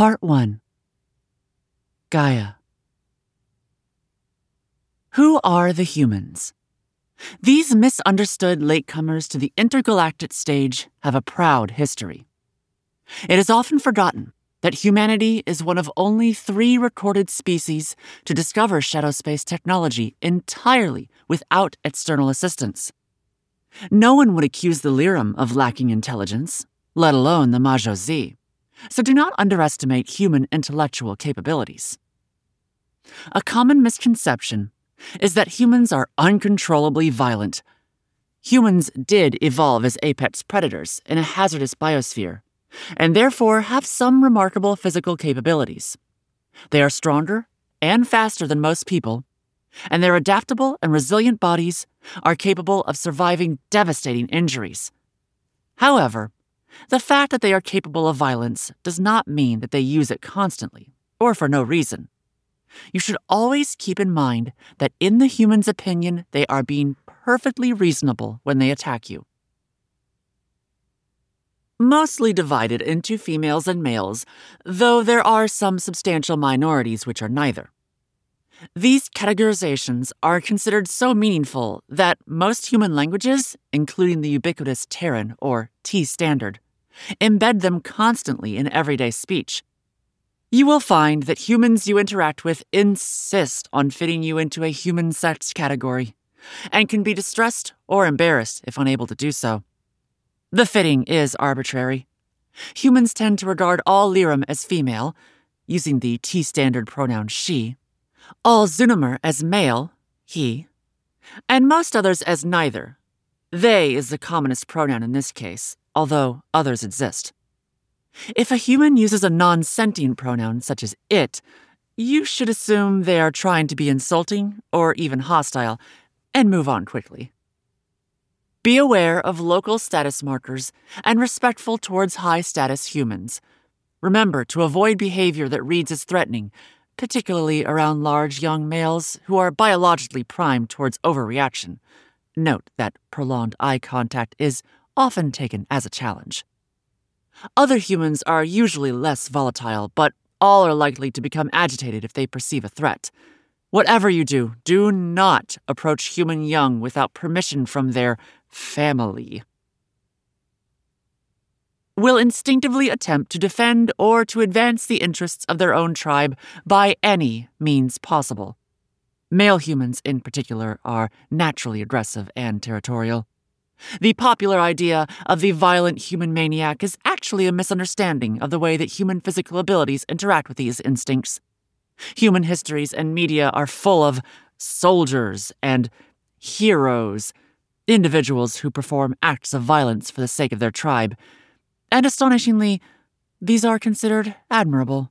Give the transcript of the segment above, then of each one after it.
Part 1 Gaea. Who are the humans? These misunderstood latecomers to the intergalactic stage have a proud history. It is often forgotten that humanity is one of only three recorded species to discover shadow space technology entirely without external assistance. No one would accuse the Lyrim of lacking intelligence, let alone the Majo Z, so do not underestimate human intellectual capabilities. A common misconception is that humans are uncontrollably violent. Humans did evolve as apex predators in a hazardous biosphere, and therefore have some remarkable physical capabilities. They are stronger and faster than most people, and their adaptable and resilient bodies are capable of surviving devastating injuries. However, the fact that they are capable of violence does not mean that they use it constantly, or for no reason. You should always keep in mind that, in the human's opinion, they are being perfectly reasonable when they attack you. Mostly divided into females and males, though there are some substantial minorities which are neither. These categorizations are considered so meaningful that most human languages, including the ubiquitous Terran or T standard, embed them constantly in everyday speech. You will find that humans you interact with insist on fitting you into a human sex category and can be distressed or embarrassed if unable to do so. The fitting is arbitrary. Humans tend to regard all Lyrim as female, using the T standard pronoun she, all Zunimmer as male, he, and most others as neither. They is the commonest pronoun in this case, although others exist. If a human uses a non sentient pronoun such as it, you should assume they are trying to be insulting or even hostile and move on quickly. Be aware of local status markers and respectful towards high status humans. Remember to avoid behavior that reads as threatening, particularly around large young males who are biologically primed towards overreaction. Note that prolonged eye contact is often taken as a challenge. Other humans are usually less volatile, but all are likely to become agitated if they perceive a threat. Whatever you do, do not approach human young without permission from their family. Will instinctively attempt to defend or to advance the interests of their own tribe by any means possible. Male humans, in particular, are naturally aggressive and territorial. The popular idea of the violent human maniac is actually a misunderstanding of the way that human physical abilities interact with these instincts. Human histories and media are full of soldiers and heroes, individuals who perform acts of violence for the sake of their tribe, and astonishingly, these are considered admirable.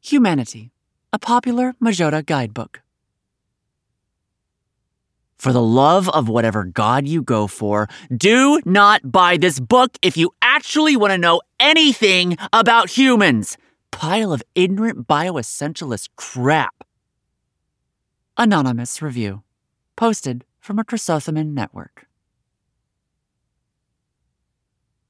Humanity, a popular Majoda guidebook. For the love of whatever God you go for, do not buy this book if you actually want to know anything about humans. Pile of ignorant bioessentialist crap. Anonymous Review. Posted from a Chrysothoman network.